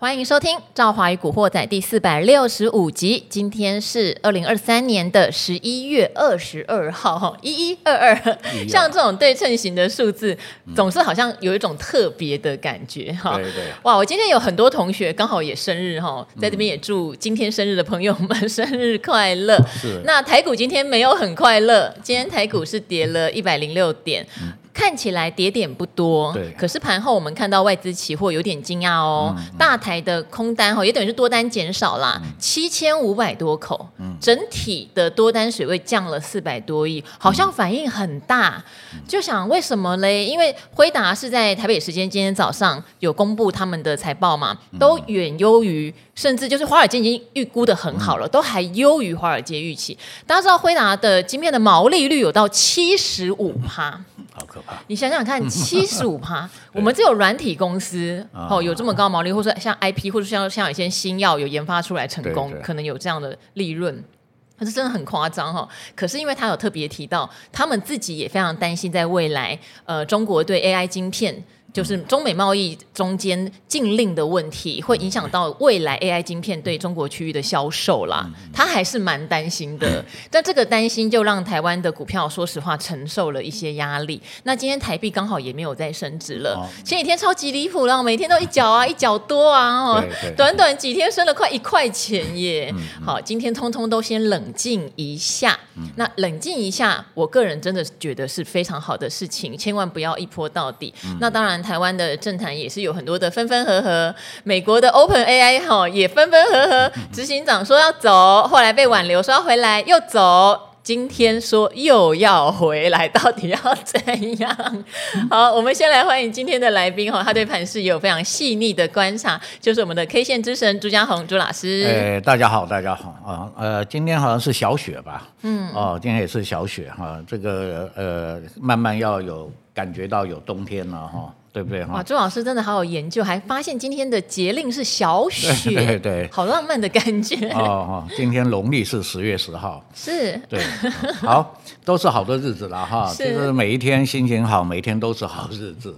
欢迎收听《赵华与古惑仔》第四百六十五集。今天是二零二三年的十一月二十二号，哈，一一二二。像这种对称型的数字，总是好像有一种特别的感觉，哈、嗯。对对。哇，我今天有很多同学刚好也生日，哈，在这边也祝今天生日的朋友们生日快乐。是。那台股今天没有很快乐，今天台股是跌了一百零六点。嗯看起来跌点不多，对。可是盘后我们看到外资期货有点惊讶哦，嗯嗯、大台的空单哈也等于是多单减少啦，七千五百多口，嗯、整体的多单水位降了四百多亿，好像反应很大。嗯、就想为什么嘞？因为辉达是在台北时间今天早上有公布他们的财报嘛，都远优于，甚至就是华尔街已经预估的很好了，嗯、都还优于华尔街预期。大家知道辉达的晶片的毛利率有到七十五趴。好可怕！你想想看，七十五趴，我们只有软体公司哦有这么高毛利，或者像 IP，或者像像有些新药有研发出来成功，可能有这样的利润，可是真的很夸张哈。可是因为他有特别提到，他们自己也非常担心，在未来，呃，中国对 AI 晶片。就是中美贸易中间禁令的问题，会影响到未来 AI 晶片对中国区域的销售啦。他还是蛮担心的，但这个担心就让台湾的股票说实话承受了一些压力。那今天台币刚好也没有再升值了，前几天超级离谱，然后每天都一角啊一角多啊，哦，短短几天升了快一块钱耶。好，今天通通都先冷静一下。那冷静一下，我个人真的觉得是非常好的事情，千万不要一波到底。那当然。台湾的政坛也是有很多的分分合合，美国的 Open AI 哈也分分合合，执行长说要走，后来被挽留，说要回来又走，今天说又要回来，到底要怎样？好，我们先来欢迎今天的来宾哈，他对盘市也有非常细腻的观察，就是我们的 K 线之神朱家红朱老师。哎，大家好，大家好啊，呃，今天好像是小雪吧？嗯，哦，今天也是小雪哈，这个呃，慢慢要有感觉到有冬天了哈。对不对？哇，朱老师真的好有研究，还发现今天的节令是小雪，对对，对，好浪漫的感觉。哦哦，今天农历是十月十号，是，对，好，都是好的日子了哈。是，就是每一天心情好，每一天都是好日子。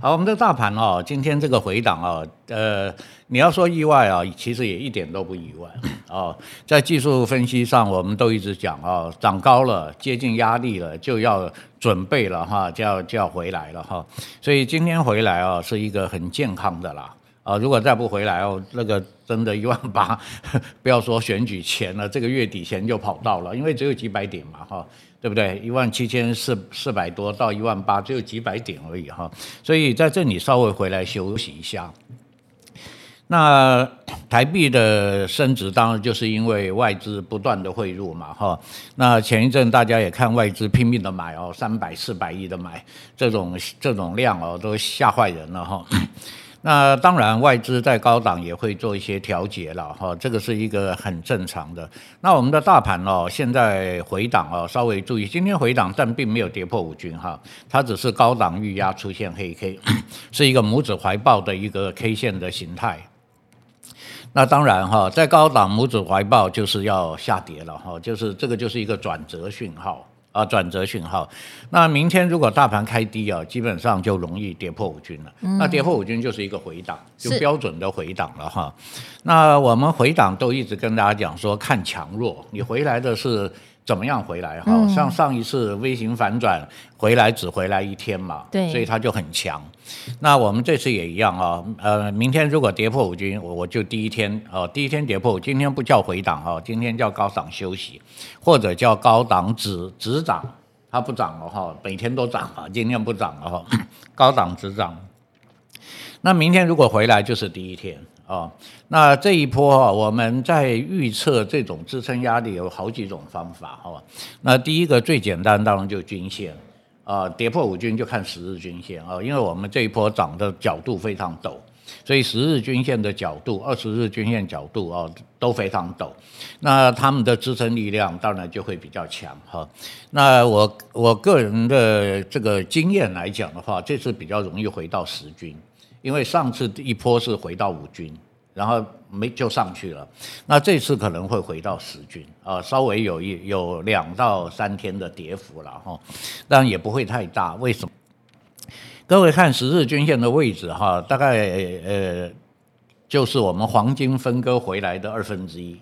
好，我们的大盘哦，今天这个回档哦，呃，你要说意外啊，其实也一点都不意外 哦。在技术分析上，我们都一直讲啊，涨高了，接近压力了，就要。准备了哈，就要就要回来了哈，所以今天回来啊，是一个很健康的啦啊，如果再不回来哦，那个真的一万八，不要说选举前了，这个月底前就跑到了，因为只有几百点嘛哈，对不对？一万七千四四百多到一万八，只有几百点而已哈，所以在这里稍微回来休息一下。那台币的升值，当然就是因为外资不断的汇入嘛，哈。那前一阵大家也看外资拼命的买哦，三百四百亿的买，这种这种量哦，都吓坏人了哈。那当然外资在高档也会做一些调节了哈，这个是一个很正常的。那我们的大盘哦，现在回档哦，稍微注意，今天回档，但并没有跌破五均哈，它只是高档预压出现黑 K，是一个拇指怀抱的一个 K 线的形态。那当然哈，在高档拇指怀抱就是要下跌了哈，就是这个就是一个转折讯号啊，转折讯号。那明天如果大盘开低啊，基本上就容易跌破五均了。嗯、那跌破五均就是一个回档，就标准的回档了哈。那我们回档都一直跟大家讲说，看强弱，你回来的是。怎么样回来哈？像上一次微型反转回来只回来一天嘛，对，所以它就很强。那我们这次也一样啊，呃，明天如果跌破五均，我我就第一天哦，第一天跌破，今天不叫回档哈，今天叫高档休息，或者叫高档止止涨，它不涨了哈，每天都涨啊，今天不涨了哈，高档止涨。那明天如果回来就是第一天。哦，那这一波啊，我们在预测这种支撑压力有好几种方法，哈。那第一个最简单，当然就均线，啊，跌破五均就看十日均线啊，因为我们这一波涨的角度非常陡，所以十日均线的角度、二十日均线角度啊都非常陡，那他们的支撑力量当然就会比较强，哈。那我我个人的这个经验来讲的话，这次比较容易回到十均。因为上次一波是回到五均，然后没就上去了，那这次可能会回到十均啊，稍微有一有两到三天的跌幅了哈，但也不会太大。为什么？各位看十日均线的位置哈，大概呃就是我们黄金分割回来的二分之一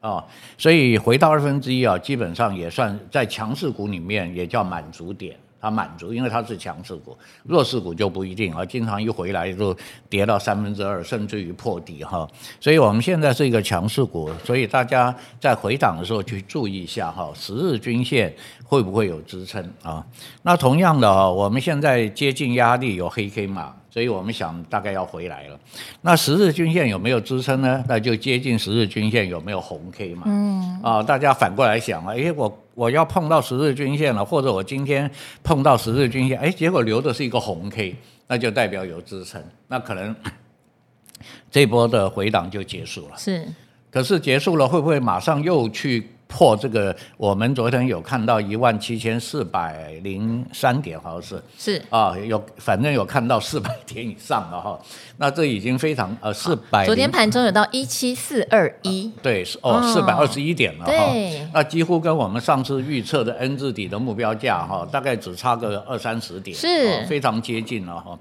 啊，所以回到二分之一啊，基本上也算在强势股里面也叫满足点。它满足，因为它是强势股，弱势股就不一定啊。经常一回来就跌到三分之二，甚至于破底哈。所以我们现在是一个强势股，所以大家在回档的时候去注意一下哈，十日均线会不会有支撑啊？那同样的哈，我们现在接近压力有黑 K 嘛。所以我们想大概要回来了，那十日均线有没有支撑呢？那就接近十日均线有没有红 K 嘛？嗯，啊，大家反过来想啊，诶，我我要碰到十日均线了，或者我今天碰到十日均线，诶，结果留的是一个红 K，那就代表有支撑，那可能 这波的回档就结束了。是，可是结束了会不会马上又去？破这个，我们昨天有看到一万七千四百零三点，好像是是啊，有反正有看到四百点以上了哈。那这已经非常呃四百。昨天盘中有到一七四二一。对，哦，四百二十一点了哈。对。那几乎跟我们上次预测的 N 字底的目标价哈，大概只差个二三十点，是，非常接近了哈。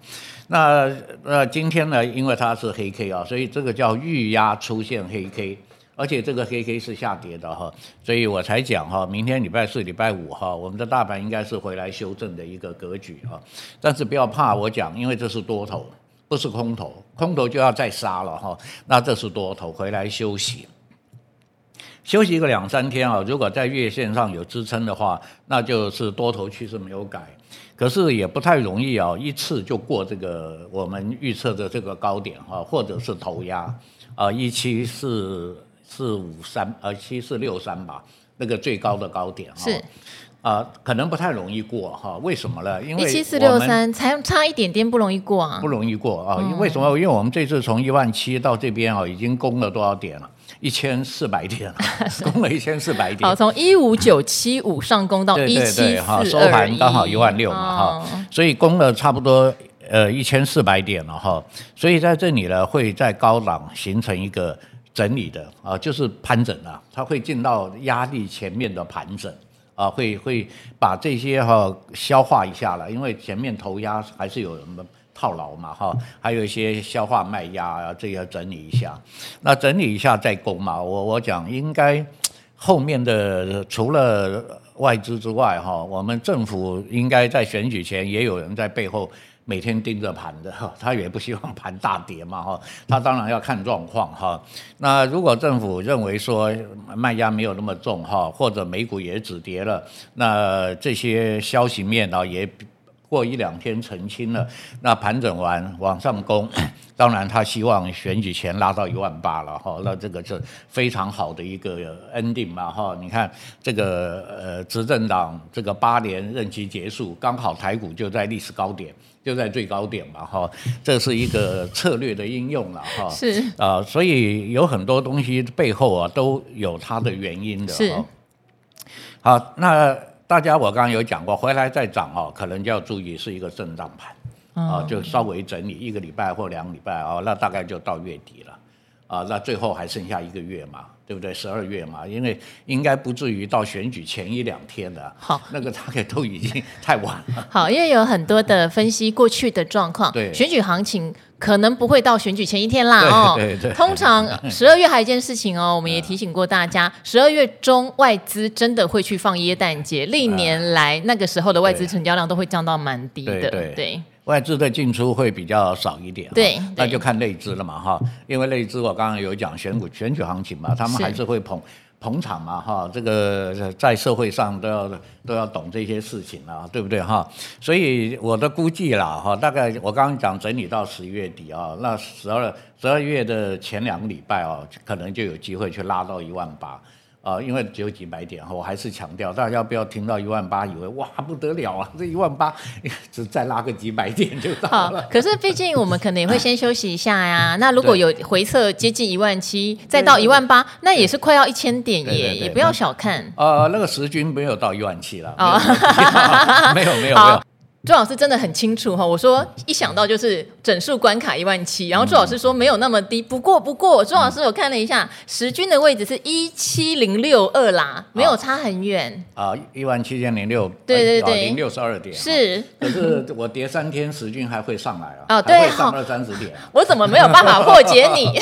那呃今天呢，因为它是黑 K 啊，所以这个叫预压出现黑 K。而且这个黑 K 是下跌的哈，所以我才讲哈，明天礼拜四、礼拜五哈，我们的大盘应该是回来修正的一个格局哈。但是不要怕我讲，因为这是多头，不是空头，空头就要再杀了哈。那这是多头回来休息，休息个两三天啊。如果在月线上有支撑的话，那就是多头趋势没有改。可是也不太容易啊，一次就过这个我们预测的这个高点哈，或者是头压啊，一七四。四五三呃七四六三吧，那个最高的高点哈是啊、呃，可能不太容易过哈。为什么呢？因为一七四六三才差一点点不容易过啊，不容易过啊。因为为什么？因为我们这次从一万七到这边啊，已经攻了多少点了？一千四百点了，攻了一千四百点。好，从一五九七五上攻到一七四，哈，收盘刚好一万六嘛哈、哦，所以攻了差不多呃一千四百点了哈。所以在这里呢，会在高档形成一个。整理的啊，就是盘整啊，它会进到压力前面的盘整啊，会会把这些哈消化一下了，因为前面头压还是有什么套牢嘛哈，还有一些消化卖压啊，这要整理一下。那整理一下再攻嘛，我我讲应该后面的除了外资之外哈，我们政府应该在选举前也有人在背后。每天盯着盘的，他也不希望盘大跌嘛哈，他当然要看状况哈。那如果政府认为说卖压没有那么重哈，或者美股也止跌了，那这些消息面呢也过一两天澄清了，那盘整完往上攻，当然他希望选举前拉到一万八了哈，那这个是非常好的一个 ending 嘛哈。你看这个呃执政党这个八年任期结束，刚好台股就在历史高点。就在最高点嘛，哈，这是一个策略的应用了，哈，是啊、呃，所以有很多东西背后啊都有它的原因的，是。好，那大家我刚刚有讲过，回来再涨哦，可能就要注意是一个震荡盘，啊，就稍微整理一个礼拜或两个礼拜哦，那大概就到月底了，啊，那最后还剩下一个月嘛。对不对？十二月嘛，因为应该不至于到选举前一两天的。好，那个大概都已经 太晚了。好，因为有很多的分析过去的状况。对，选举行情可能不会到选举前一天啦。哦，对对。通常十二月还有一件事情哦，我们也提醒过大家，十二月中外资真的会去放耶诞节。历年来那个时候的外资成交量都会降到蛮低的。对，对，对。外资的进出会比较少一点，对，那就看内资了嘛哈，因为内资我刚刚有讲选股选举行情嘛，他们还是会捧捧场嘛哈，这个在社会上都要都要懂这些事情啊，对不对哈？所以我的估计啦哈，大概我刚刚讲整理到十一月底啊，那十二十二月的前两个礼拜哦，可能就有机会去拉到一万八。啊，因为只有几百点哈，我还是强调，大家不要听到一万八以为哇不得了啊，这一万八只再拉个几百点就到了。可是毕竟我们可能也会先休息一下呀。那如果有回撤接近一万七，再到一万八，那也是快要一千点耶，也不要小看。呃，那个时均没有到一万七了。没有没有没有。朱老师真的很清楚哈，我说一想到就是整数关卡一万七，然后朱老师说没有那么低，不过不过朱老师我看了一下，时均的位置是一七零六二啦，没有差很远啊，一万七千零六，对对对，零六十二点是，可是我跌三天时均还会上来啊，啊对，会上二三十点，我怎么没有办法破解你？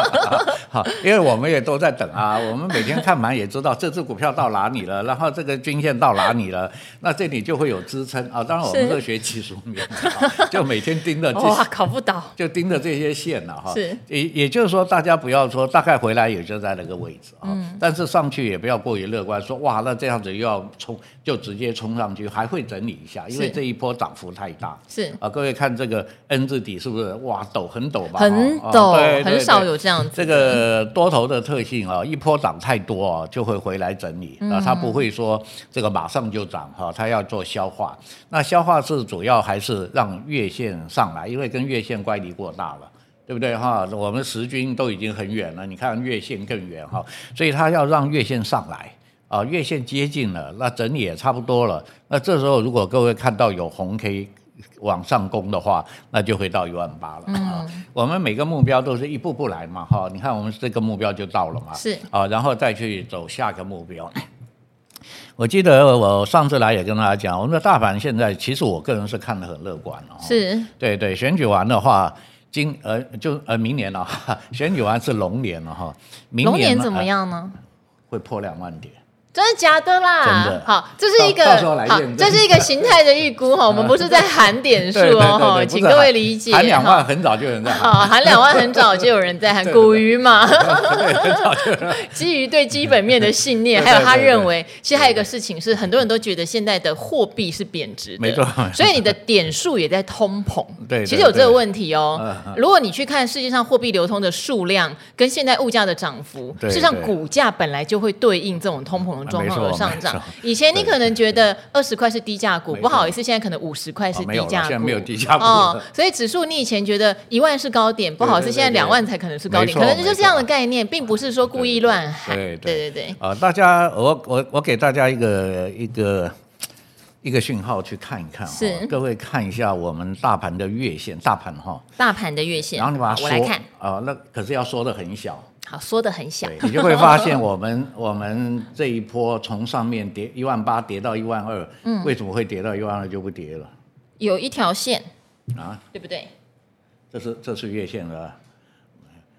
好，因为我们也都在等啊，我们每天看盘也知道这只股票到哪里了，然后这个均线到哪里了，那这里就会有支撑。啊，当然我们是学技术面的，就每天盯着 哇，考不倒，就盯着这些线了哈。是，也也就是说，大家不要说大概回来也就在那个位置啊。嗯。但是上去也不要过于乐观，说哇，那这样子又要冲，就直接冲上去，还会整理一下，因为这一波涨幅太大。是。啊，各位看这个 N 字底是不是哇陡很陡吧？很陡，很少有这样子。这个多头的特性啊，一波涨太多啊，就会回来整理啊，它不会说这个马上就涨哈，它要做消化。那消化是主要还是让月线上来，因为跟月线乖离过大了，对不对哈？我们时均都已经很远了，你看月线更远哈，所以它要让月线上来啊，月线接近了，那整理也差不多了。那这时候如果各位看到有红 K 往上攻的话，那就会到一万八了啊。我们每个目标都是一步步来嘛哈，你看我们这个目标就到了嘛，是啊，然后再去走下个目标。我记得我上次来也跟大家讲，我们的大盘现在其实我个人是看得很乐观哦。是，对对，选举完的话，今呃就呃明年了，选举完是龙年了哈，明年，年怎么样呢？呃，会破两万点。真的假的啦？真的好，这是一个好，这是一个形态的预估哈。我们不是在喊点数哦 哈，请各位理解。喊两万很早就有人在喊。好，喊两万很早就有人在喊。古鱼嘛，基于对基本面的信念，还有他认为，其实还有一个事情是，很多人都觉得现在的货币是贬值的，没错。所以你的点数也在通膨。对，其实有这个问题哦。如果你去看世界上货币流通的数量跟现在物价的涨幅，事实上股价本来就会对应这种通膨的状况而上涨。以前你可能觉得二十块是低价股，不好意思，现在可能五十块是低价股。现在没有低价股。哦，所以指数你以前觉得一万是高点，不好意思，现在两万才可能是高点，可能就是这样的概念，并不是说故意乱喊。对对对。啊，大家，我我我给大家一个一个一个讯号去看一看，是各位看一下我们大盘的月线，大盘哈，大盘的月线，然后你把它缩，我来看啊，那可是要缩的很小。好，缩得很小，你就会 发现我们我们这一波从上面跌一万八跌到一万二，嗯，为什么会跌到一万二就不跌了？有一条线啊，对不对？这是这是月线了，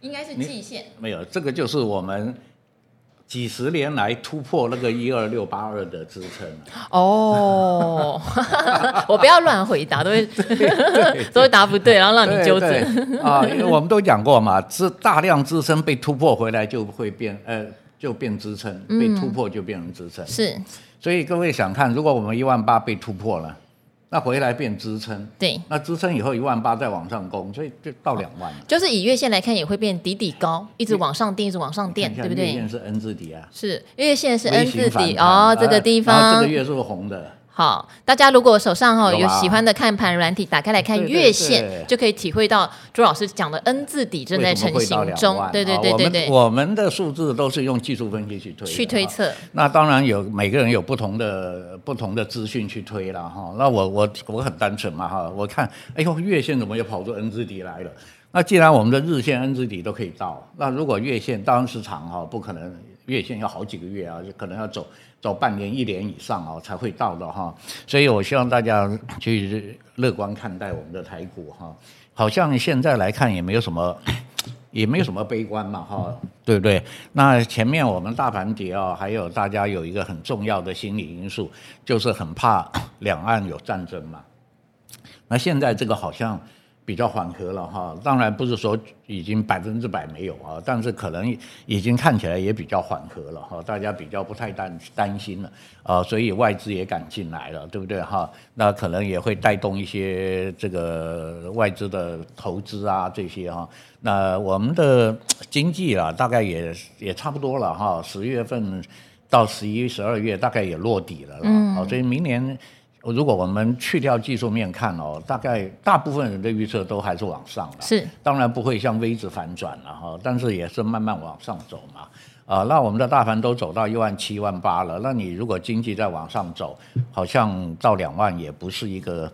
应该是季线。没有，这个就是我们。几十年来突破那个一二六八二的支撑哦，我不要乱回答，都会 都会答不对，然后让你纠正啊，因为我们都讲过嘛，支大量支撑被突破回来就会变呃就变支撑，被突破就变成支撑，是，所以各位想看，如果我们一万八被突破了。那回来变支撑，对，那支撑以后一万八再往上攻，所以就到两万了。就是以月线来看，也会变底底高，一直往上垫，一直往上垫，对不对？月线是 N 字底啊，是月线是 N 字底哦，这个地方，这个月是不是红的？好，大家如果手上哈有喜欢的看盘软体，打开来看月线，就可以体会到朱老师讲的 N 字底正在成型中。对对对对对，我们的数字都是用技术分析去推去推测。那当然有每个人有不同的不同的资讯去推了哈。那我我我很单纯嘛哈，我看哎呦月线怎么又跑出 N 字底来了？那既然我们的日线 N 字底都可以到，那如果月线当然是长哈，不可能月线要好几个月啊，就可能要走。到半年、一年以上哦，才会到的哈，所以我希望大家去乐观看待我们的台股哈。好像现在来看也没有什么，也没有什么悲观嘛哈，对不对？那前面我们大盘跌啊，还有大家有一个很重要的心理因素，就是很怕两岸有战争嘛。那现在这个好像。比较缓和了哈，当然不是说已经百分之百没有啊，但是可能已经看起来也比较缓和了哈，大家比较不太担担心了啊，所以外资也敢进来了，对不对哈？那可能也会带动一些这个外资的投资啊这些哈。那我们的经济啊，大概也也差不多了哈，十月份到十一、十二月大概也落底了了，嗯，所以明年。如果我们去掉技术面看哦，大概大部分人的预测都还是往上了，是，当然不会像 V 字反转了哈，但是也是慢慢往上走嘛。啊，那我们的大盘都走到一万七、万八了，那你如果经济再往上走，好像到两万也不是一个，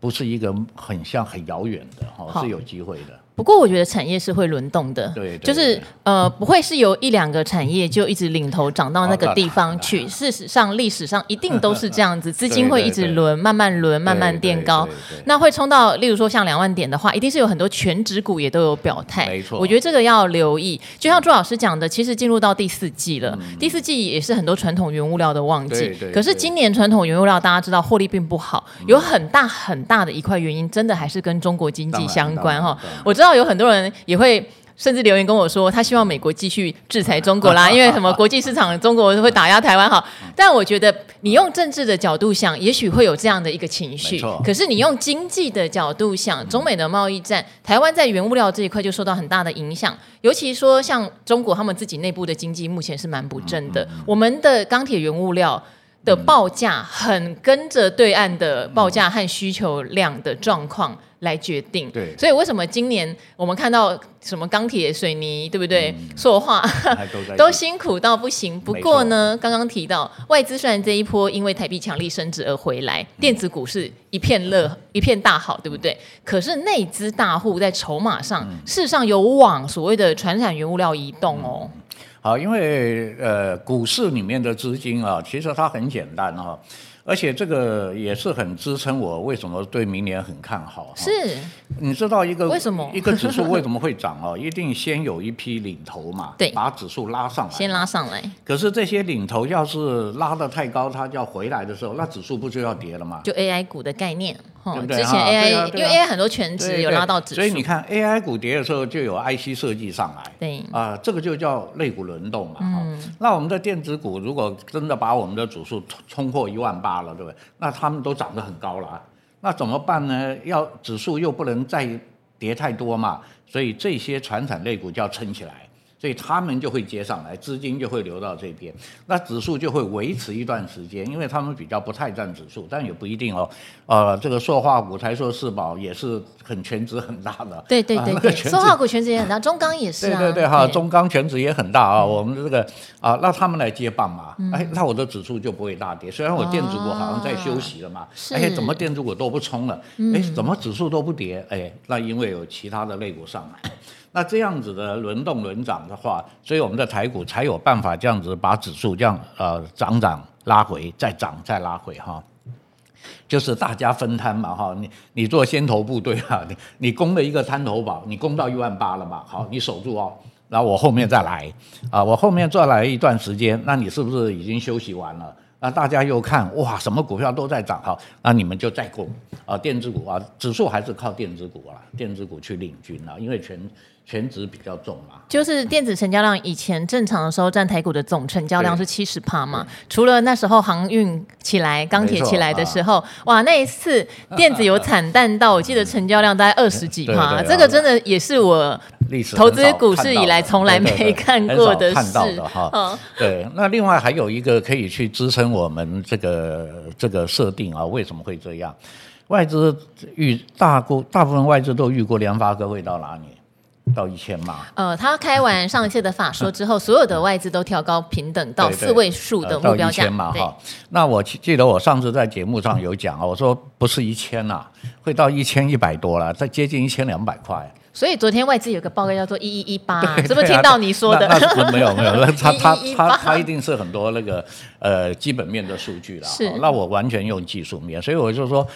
不是一个很像很遥远的哈，是有机会的。不过我觉得产业是会轮动的，对，对，就是呃不会是由一两个产业就一直领头涨到那个地方去。哦、事实上，历史上一定都是这样子，资金会一直轮，慢慢轮，慢慢垫高。那会冲到，例如说像两万点的话，一定是有很多全值股也都有表态。没错，我觉得这个要留意。就像朱老师讲的，其实进入到第四季了，嗯、第四季也是很多传统原物料的旺季。对对对可是今年传统原物料大家知道获利并不好，有很大很大的一块原因，真的还是跟中国经济相关哈。我知道有很多人。也会甚至留言跟我说，他希望美国继续制裁中国啦，因为什么国际市场中国会打压台湾好。但我觉得你用政治的角度想，也许会有这样的一个情绪。可是你用经济的角度想，中美的贸易战，台湾在原物料这一块就受到很大的影响。尤其说像中国他们自己内部的经济目前是蛮不振的，我们的钢铁原物料的报价很跟着对岸的报价和需求量的状况。来决定，对，所以为什么今年我们看到什么钢铁、水泥，对不对？塑化、嗯、都辛苦到不行。不过呢，刚刚提到外资虽然这一波因为台币强力升值而回来，电子股是一片乐、一片大好，对不对？可是内资大户在筹码上，嗯、事实上有往所谓的传产原物料移动哦。好，因为呃，股市里面的资金啊，其实它很简单哈、啊。而且这个也是很支撑我为什么对明年很看好。是，你知道一个为什么一个指数为什么会涨哦？一定先有一批领头嘛，对，把指数拉上来，先拉上来。可是这些领头要是拉的太高，它就要回来的时候，那指数不就要跌了吗？就 AI 股的概念，对不对？之前 AI 因为 AI 很多全职有拉到指数，所以你看 AI 股跌的时候就有 IC 设计上来，对啊，这个就叫类股轮动嘛。嗯，那我们的电子股如果真的把我们的指数冲破一万八了，对不对？那他们都涨得很高了，那怎么办呢？要指数又不能再跌太多嘛，所以这些传产类股就要撑起来。所以他们就会接上来，资金就会流到这边，那指数就会维持一段时间，因为他们比较不太占指数，但也不一定哦。呃，这个塑化股、台塑、四宝也是很全值很大的。对对对对，塑化股全值也很大，中钢也是啊。对对对哈，中钢全值也很大啊。我们这个啊，那他们来接棒嘛，哎，那我的指数就不会大跌。虽然我电子股好像在休息了嘛，哎，怎么电子股都不冲了？哎，怎么指数都不跌？哎，那因为有其他的类股上来。那这样子的轮动轮涨的话，所以我们的台股才有办法这样子把指数这样呃涨涨拉回，再涨再拉回哈，就是大家分摊嘛哈，你你做先头部队啊，你你攻了一个滩头堡，你攻到一万八了嘛，好，你守住哦，然后我后面再来啊，我后面再来一段时间，那你是不是已经休息完了？那大家又看哇，什么股票都在涨哈，那你们就再攻啊，电子股啊，指数还是靠电子股啊，电子股去领军啊，因为全。权值比较重嘛，就是电子成交量以前正常的时候占台股的总成交量是七十趴嘛，除了那时候航运起来、钢铁起来的时候，哇，那一次电子有惨淡到，我记得成交量大概二十几趴，这个真的也是我投资股市以来从来没看过的事。看到的哈，对，那另外还有一个可以去支撑我们这个这个设定啊，为什么会这样？外资遇大估大部分外资都遇过联发科会到哪里？到一千嘛？呃，他开完上一次的法说之后，所有的外资都调高平等到四位数的目标价。到一千嘛，哈。那我记得我上次在节目上有讲啊，我说不是一千呐，会到一千一百多了，再接近一千两百块。所以昨天外资有个报告叫做一一一八，是不是听到你说的？没有没有，他他他他一定是很多那个呃基本面的数据啦。是。那我完全用技术面，所以我就说。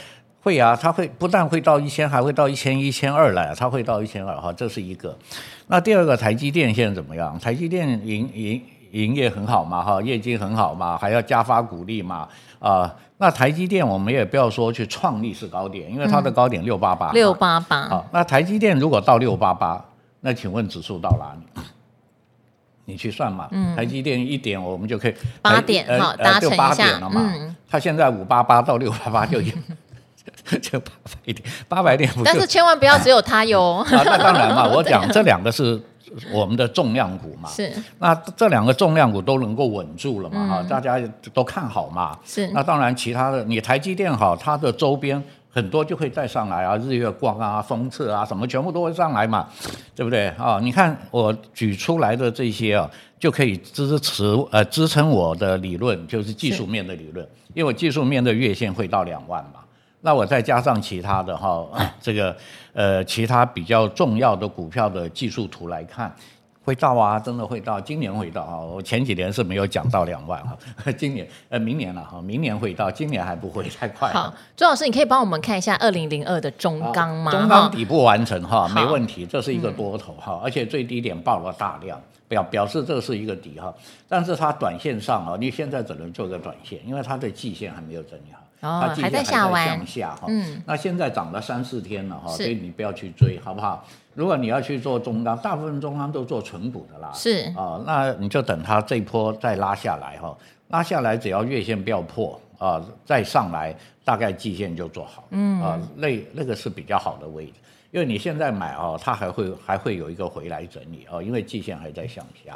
会啊，它会不但会到一千，还会到一千一千二来，它会到一千二哈，这是一个。那第二个，台积电现在怎么样？台积电营营营业很好嘛哈，业绩很好嘛，还要加发鼓励嘛啊、呃。那台积电我们也不要说去创历史高点，因为它的高点六八八。六八八。好，那台积电如果到六八八，那请问指数到哪里？你去算嘛。嗯。台积电一点我们就可以。八点哈，达成一下。了嘛。嗯。它现在五八八到六八八就有。就 八百点，八百点。但是千万不要只有它有。啊，那当然嘛，我讲 这两个是我们的重量股嘛。是。那这两个重量股都能够稳住了嘛？哈、嗯，大家都看好嘛。是。那当然，其他的你台积电好，它的周边很多就会带上来啊，日月光啊、封测啊，什么全部都会上来嘛，对不对啊？你看我举出来的这些啊，就可以支持呃支撑我的理论，就是技术面的理论，因为我技术面的月线会到两万嘛。那我再加上其他的哈，这个呃其他比较重要的股票的技术图来看，会到啊，真的会到，今年会到啊。我前几年是没有讲到两万哈，今年呃明年了哈，明年会到，今年还不会太快。好，周老师，你可以帮我们看一下二零零二的中钢吗？中钢底部完成哈，没问题，这是一个多头哈，而且最低点报了大量，表表示这是一个底哈，但是它短线上啊，你现在只能做个短线，因为它的季线还没有整理好。哦，还在下弯，向下哈。嗯，那现在涨了三四天了哈，所以你不要去追，好不好？如果你要去做中钢，大部分中钢都做纯股的啦。是啊，那你就等它这一波再拉下来哈，拉下来只要月线不要破啊，再上来大概季线就做好。嗯啊，那那个是比较好的位置，因为你现在买哦，它还会还会有一个回来整理哦，因为季线还在向下。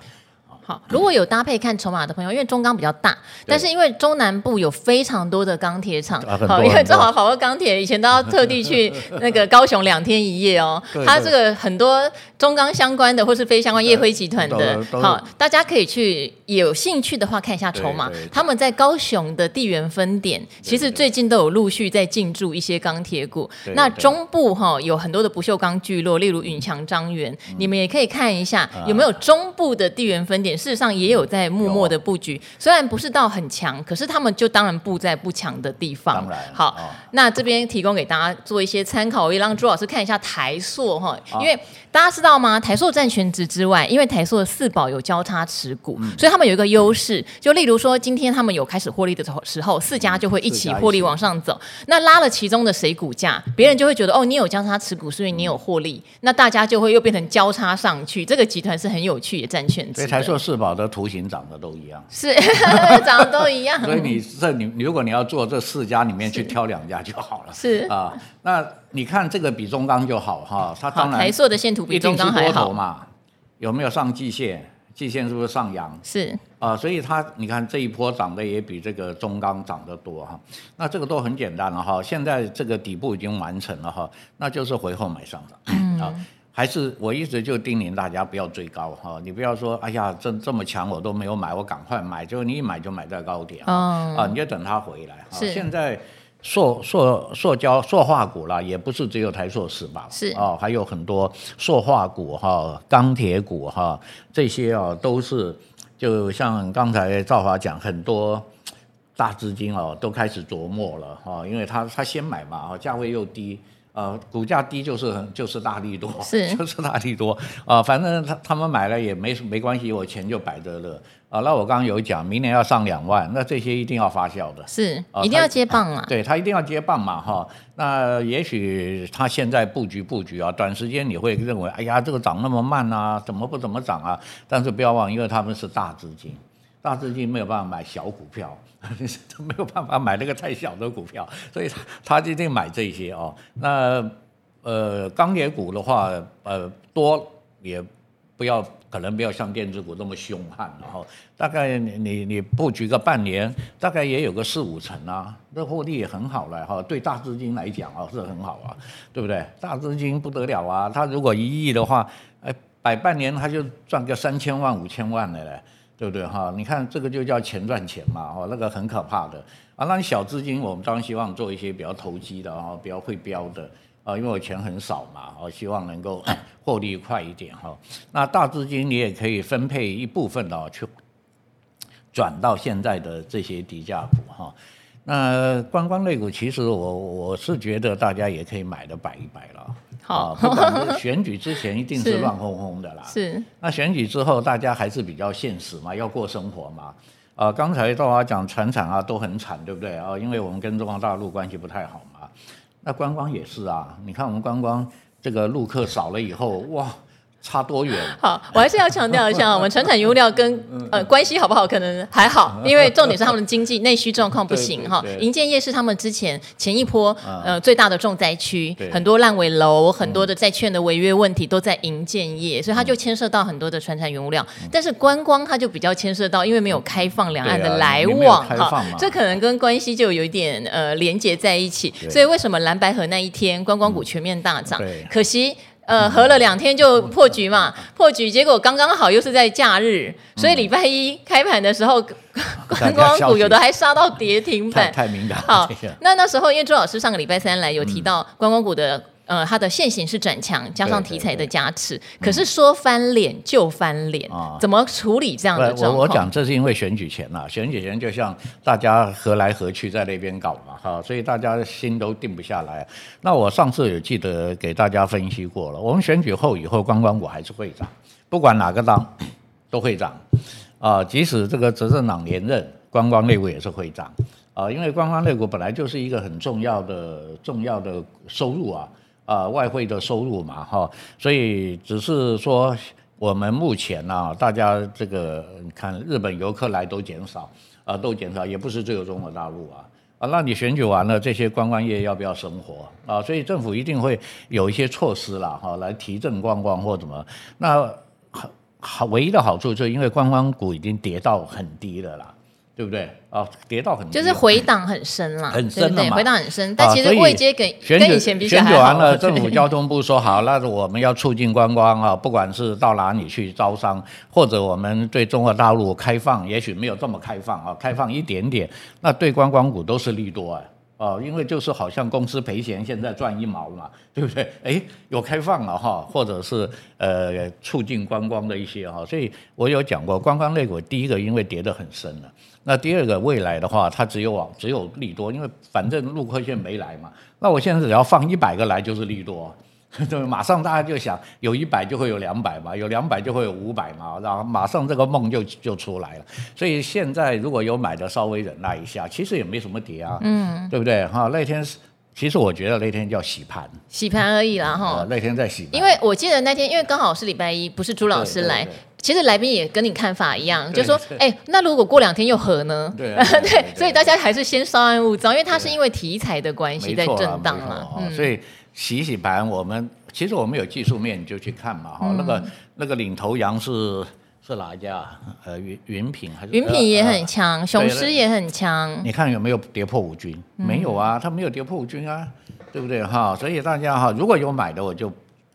好，如果有搭配看筹码的朋友，因为中钢比较大，但是因为中南部有非常多的钢铁厂，好，因为正好好多钢铁以前都要特地去那个高雄两天一夜哦，它这个很多中钢相关的或是非相关业辉集团的，好，大家可以去有兴趣的话看一下筹码，他们在高雄的地缘分点，其实最近都有陆续在进驻一些钢铁股，那中部哈有很多的不锈钢聚落，例如永强张元，你们也可以看一下有没有中部的地缘分点。事实上也有在默默的布局，虽然不是到很强，可是他们就当然布在不强的地方。当然，好，哦、那这边提供给大家做一些参考，我也让朱老师看一下台塑哈，因为大家知道吗？台塑占全值之外，因为台塑的四宝有交叉持股，嗯、所以他们有一个优势。就例如说，今天他们有开始获利的时候，四家就会一起获利往上走。那拉了其中的谁股价，别人就会觉得哦，你有交叉持股，所以你有获利，那大家就会又变成交叉上去。这个集团是很有趣的占全值。所以台塑四宝的图形长得都一样，是 长得都一样。所以你这你如果你要做这四家里面去挑两家就好了。是啊，那你看这个比中钢就好哈，它当然台塑的线图比中钢还好嘛？有没有上季线？季线是不是上扬？是啊，所以它你看这一波涨得也比这个中钢涨得多哈。那这个都很简单了哈，现在这个底部已经完成了哈，那就是回后买上涨。嗯啊。还是我一直就叮咛大家不要追高哈，你不要说哎呀这这么强我都没有买，我赶快买，就你一买就买在高点啊，啊你就等它回来。是。现在塑塑塑胶塑化股啦，也不是只有台塑四宝，是啊，还有很多塑化股哈、钢铁股哈，这些啊都是就像刚才赵华讲，很多大资金哦都开始琢磨了哈，因为他他先买嘛，价位又低。呃，股价低就是很就是大利多，是就是大利多啊、呃，反正他他们买了也没没关系，我钱就摆着了啊。那我刚刚有讲，明年要上两万，那这些一定要发酵的，是、呃、一定要接棒啊。对他一定要接棒嘛哈。那也许他现在布局布局啊，短时间你会认为，哎呀，这个涨那么慢啊，怎么不怎么涨啊？但是不要忘，因为他们是大资金，大资金没有办法买小股票。他没有办法买那个太小的股票，所以他他一定买这些哦。那呃钢铁股的话，呃多也不要，可能不要像电子股那么凶悍，然后大概你你你布局个半年，大概也有个四五成啊，这获利也很好了哈。对大资金来讲啊是很好啊，对不对？大资金不得了啊，他如果一亿的话，哎摆半年他就赚个三千万五千万的嘞。对不对哈？你看这个就叫钱赚钱嘛，哦，那个很可怕的啊。那你小资金，我们当然希望做一些比较投机的啊，比较会标的啊，因为我钱很少嘛，我希望能够 获利快一点哈。那大资金你也可以分配一部分的去转到现在的这些低价股哈。那观光类股其实我我是觉得大家也可以买的摆一摆了。好，不管是选举之前一定是乱哄哄的啦。是。那选举之后，大家还是比较现实嘛，要过生活嘛。啊、呃，刚才大华讲船产啊都很惨，对不对啊？因为我们跟中国大陆关系不太好嘛。那观光也是啊，你看我们观光这个陆客少了以后，哇，差多远？好，我还是要强调一下，我们传产原物料跟 呃关系好不好？可能还好，因为重点是他们的经济内需状况不行哈。银建业是他们之前前一波呃最大的重灾区，很多烂尾楼，很多的债券的违约问题都在银建业，所以它就牵涉到很多的传产原物料。但是观光它就比较牵涉到，因为没有开放两岸的来往哈，这可能跟关系就有一点呃连接在一起。所以为什么蓝白河那一天观光股全面大涨？可惜。呃，合了两天就破局嘛，破局，结果刚刚好又是在假日，所以礼拜一开盘的时候，观光股有的还杀到跌停板，太敏感。好，那那时候因为周老师上个礼拜三来有提到观光股的。呃，它的线型是转强，加上题材的加持，可是说翻脸就翻脸，嗯、怎么处理这样的状况？我我讲，这是因为选举前啊，选举前就像大家合来合去在那边搞嘛，哈，所以大家心都定不下来。那我上次有记得给大家分析过了，我们选举后以后，观光股还是会涨，不管哪个党 都会涨，啊，即使这个执政党连任，观光类股也是会涨，啊，因为观光类股本来就是一个很重要的重要的收入啊。啊、外汇的收入嘛，哈，所以只是说我们目前呢、啊，大家这个看日本游客来都减少，啊、都减少，也不是只有中国大陆啊，啊，那你选举完了，这些观光业要不要生活啊？所以政府一定会有一些措施啦，哈，来提振观光或怎么，那好，好，唯一的好处就是因为观光股已经跌到很低了啦。对不对啊？跌到很就是回档很深了，很深了嘛，回档很深。但其实未接跟跟以前比较，选举完了，政府交通部说好，那我们要促进观光啊，不管是到哪里去招商，或者我们对中国大陆开放，也许没有这么开放啊，开放一点点，那对观光股都是利多啊。哦，因为就是好像公司赔钱，现在赚一毛嘛，对不对？哎，有开放了哈，或者是呃促进观光的一些哈，所以我有讲过，观光类股第一个因为跌得很深了，那第二个未来的话，它只有往只有利多，因为反正陆客现没来嘛，那我现在只要放一百个来就是利多。就马上大家就想有一百就会有两百嘛，有两百就会有五百嘛，然后马上这个梦就就出来了。所以现在如果有买的，稍微忍耐一下，其实也没什么跌啊，嗯，对不对？哈，那天是其实我觉得那天叫洗盘，洗盘而已啦，哈。那天在洗盘，因为我记得那天因为刚好是礼拜一，不是朱老师来，其实来宾也跟你看法一样，就说，哎，那如果过两天又合呢？对 对，所以大家还是先稍安勿躁，因为它是因为题材的关系在震荡嘛，所以。洗洗盘，我们其实我们有技术面，你就去看嘛，哈、嗯，那个那个领头羊是是哪一家？呃，云云品还是？云品也很强，呃、雄狮也很强。你看有没有跌破五均？嗯、没有啊，它没有跌破五均啊，对不对哈？所以大家哈，如果有买的我就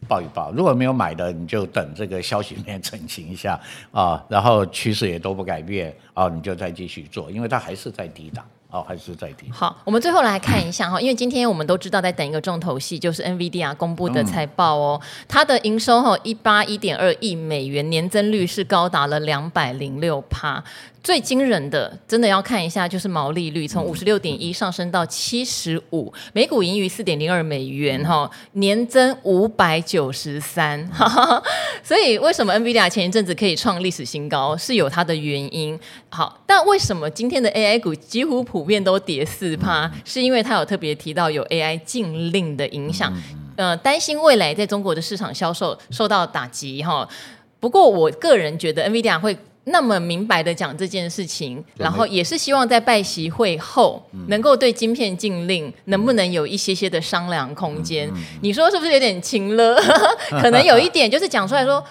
报一报，如果没有买的你就等这个消息面澄清一下啊，然后趋势也都不改变啊，你就再继续做，因为它还是在低档。好，还是在低。好，我们最后来看一下哈，因为今天我们都知道在等一个重头戏，就是 NVIDIA 公布的财报哦。它的营收哈一八一点二亿美元，年增率是高达了两百零六趴。最惊人的，真的要看一下，就是毛利率从五十六点一上升到七十五，每股盈余四点零二美元哈，年增五百九十三。所以为什么 NVIDIA 前一阵子可以创历史新高，是有它的原因。好，但为什么今天的 AI 股几乎普遍都跌四趴？是因为它有特别提到有 AI 禁令的影响，呃，担心未来在中国的市场销售受到打击哈。不过我个人觉得 NVIDIA 会。那么明白的讲这件事情，然后也是希望在拜习会后，能够对晶片禁令能不能有一些些的商量空间？你说是不是有点情了？可能有一点，就是讲出来说，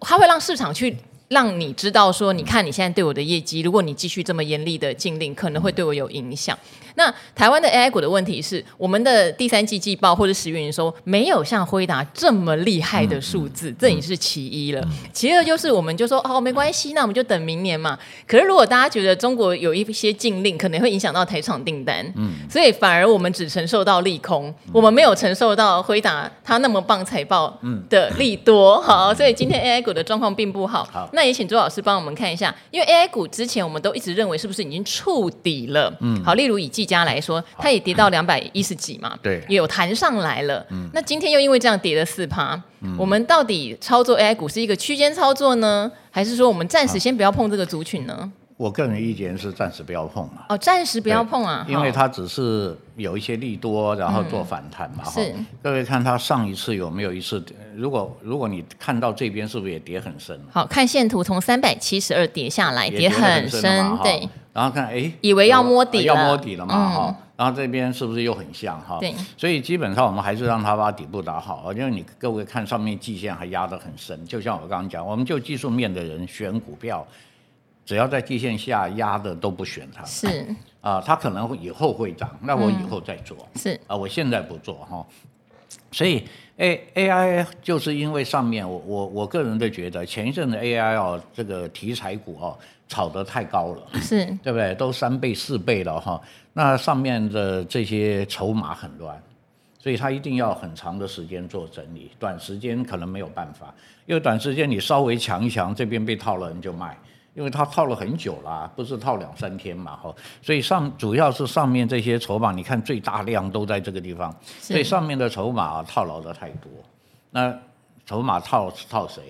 他会让市场去。让你知道说，你看你现在对我的业绩，如果你继续这么严厉的禁令，可能会对我有影响。那台湾的 AI 股的问题是，我们的第三季季报或者十月营收没有像辉达这么厉害的数字，这已经是其一了。其二就是，我们就说哦，没关系，那我们就等明年嘛。可是如果大家觉得中国有一些禁令，可能会影响到台厂订单，嗯，所以反而我们只承受到利空，我们没有承受到辉达它那么棒财报的利多。好，所以今天 AI 股的状况并不好。好。那也请周老师帮我们看一下，因为 AI 股之前我们都一直认为是不是已经触底了？嗯，好，例如以技嘉来说，它也跌到两百一十几嘛，对，也有弹上来了。嗯，那今天又因为这样跌了四趴，嗯，我们到底操作 AI 股是一个区间操作呢，还是说我们暂时先不要碰这个族群呢？我个人意见是暂时不要碰嘛。哦，暂时不要碰啊，因为它只是有一些利多，然后做反弹嘛。嗯、是。各位看它上一次有没有一次？如果如果你看到这边是不是也跌很深？好，看线图从三百七十二跌下来，跌很深，深对。然后看，哎，以为要摸底了，要摸底了嘛，哈、嗯。然后这边是不是又很像哈？对。所以基本上我们还是让它把底部打好，因为你各位看上面季线还压得很深，就像我刚刚讲，我们就技术面的人选股票。只要在季线下压的都不选它，是。啊，它可能会以后会涨，那我以后再做，嗯、是。啊，我现在不做哈。所以 A A I 就是因为上面我我我个人的觉得前一阵的 A I 哦，这个题材股哦炒得太高了，是。对不对？都三倍四倍了哈，那上面的这些筹码很乱，所以它一定要很长的时间做整理，短时间可能没有办法，因为短时间你稍微强一强，这边被套了你就卖。因为它套了很久了，不是套两三天嘛，哈，所以上主要是上面这些筹码，你看最大量都在这个地方，所以上面的筹码套牢的太多。那筹码套套谁？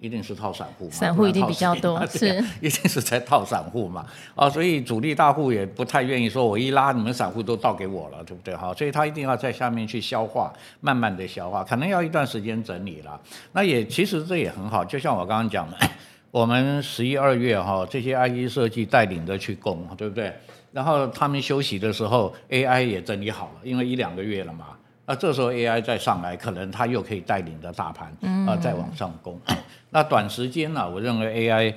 一定是套散户嘛？散户一定比较多，是，一定是在套散户嘛？啊，所以主力大户也不太愿意说，我一拉你们散户都倒给我了，对不对？哈，所以他一定要在下面去消化，慢慢的消化，可能要一段时间整理了。那也其实这也很好，就像我刚刚讲的。我们十一二月哈，这些 IE 设计带领着去攻，对不对？然后他们休息的时候，AI 也整理好了，因为一两个月了嘛。那这时候 AI 再上来，可能它又可以带领着大盘啊再往上攻。那短时间呢，我认为 AI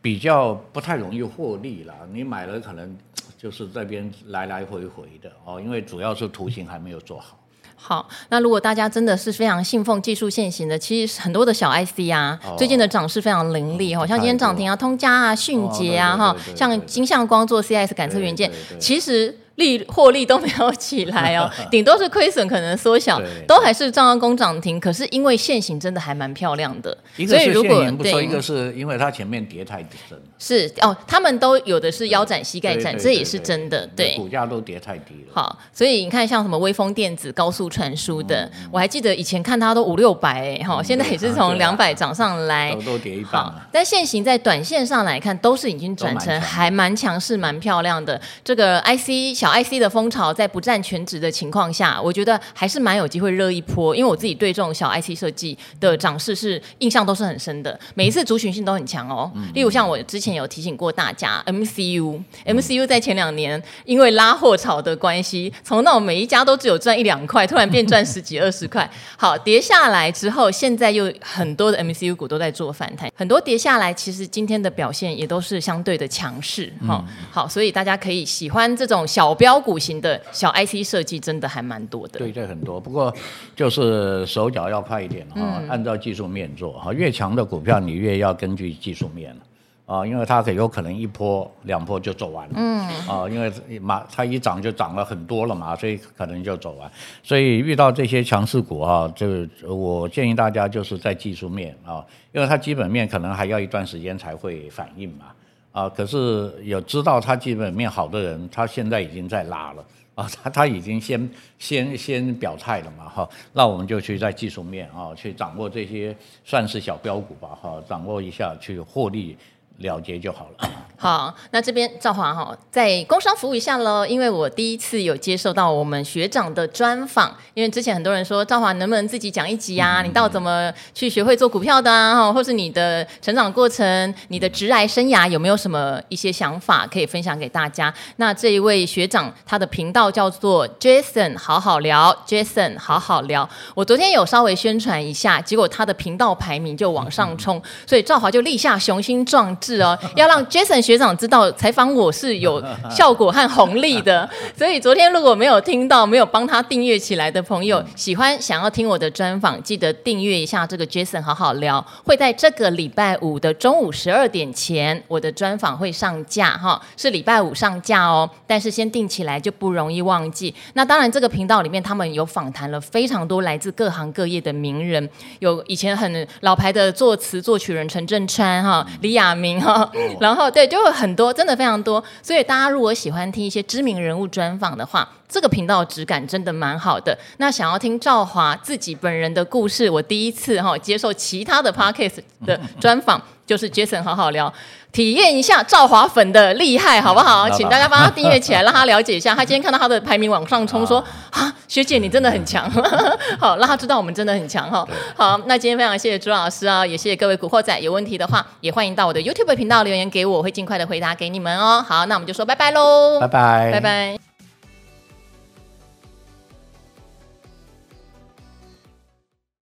比较不太容易获利了。你买了可能就是这边来来回回的哦，因为主要是图形还没有做好。好，那如果大家真的是非常信奉技术现行的，其实很多的小 IC 啊，哦、最近的涨势非常凌厉哈，像今天涨停啊，通家啊，迅捷啊哈，像金相光做 CIS 感测元件，其实。利获利都没有起来哦，顶多是亏损可能缩小，都还是照样攻涨停。可是因为线型真的还蛮漂亮的，所以如果对，一个是因为它前面跌太深，是哦，他们都有的是腰斩、膝盖斩，这也是真的。对，股价都跌太低了。好，所以你看像什么微风电子、高速传输的，我还记得以前看它都五六百哎，哈，现在也是从两百涨上来，都跌一半。但线型在短线上来看，都是已经转成还蛮强势、蛮漂亮的。这个 IC 小。IC 的风潮在不占全职的情况下，我觉得还是蛮有机会热一波。因为我自己对这种小 IC 设计的涨势是印象都是很深的，每一次族群性都很强哦。例如像我之前有提醒过大家，MCU，MCU 在前两年因为拉货潮的关系，从那种每一家都只有赚一两块，突然变赚十几 二十块。好，跌下来之后，现在又很多的 MCU 股都在做反弹，很多跌下来，其实今天的表现也都是相对的强势。哈，好，所以大家可以喜欢这种小标股型的小 IC 设计真的还蛮多的，对，这很多。不过就是手脚要快一点哈，嗯、按照技术面做哈。越强的股票你越要根据技术面啊，因为它可有可能一波两波就走完了，嗯啊，因为马它一涨就涨了很多了嘛，所以可能就走完。所以遇到这些强势股啊，就我建议大家就是在技术面啊，因为它基本面可能还要一段时间才会反应嘛。啊，可是有知道他基本面好的人，他现在已经在拉了啊，他他已经先先先表态了嘛，哈，那我们就去在技术面啊，去掌握这些算是小标股吧，哈，掌握一下去获利。了结就好了。好，那这边赵华哈，在工商服务一下喽。因为我第一次有接受到我们学长的专访，因为之前很多人说赵华能不能自己讲一集啊？嗯、你到底怎么去学会做股票的啊？或是你的成长过程、你的职涯生涯有没有什么一些想法可以分享给大家？那这一位学长他的频道叫做 Jason 好好聊，Jason 好好聊。我昨天有稍微宣传一下，结果他的频道排名就往上冲，所以赵华就立下雄心壮志。是哦，要让 Jason 学长知道采访我是有 效果和红利的。所以昨天如果没有听到、没有帮他订阅起来的朋友，喜欢想要听我的专访，记得订阅一下这个 Jason 好好聊。会在这个礼拜五的中午十二点前，我的专访会上架哈，是礼拜五上架哦。但是先订起来就不容易忘记。那当然，这个频道里面他们有访谈了非常多来自各行各业的名人，有以前很老牌的作词作曲人陈振川哈、李亚明。然后对，就有很多，真的非常多。所以大家如果喜欢听一些知名人物专访的话，这个频道质感真的蛮好的。那想要听赵华自己本人的故事，我第一次哈接受其他的 podcast 的专访。就是 Jason 好好聊，体验一下赵华粉的厉害，好不好？请大家帮他订阅起来，让他了解一下。他今天看到他的排名往上冲，说啊，学姐你真的很强，好，让他知道我们真的很强哈。好，那今天非常谢谢朱老师啊，也谢谢各位古惑仔，有问题的话也欢迎到我的 YouTube 频道留言给我，我会尽快的回答给你们哦。好，那我们就说拜拜喽，拜拜，拜拜。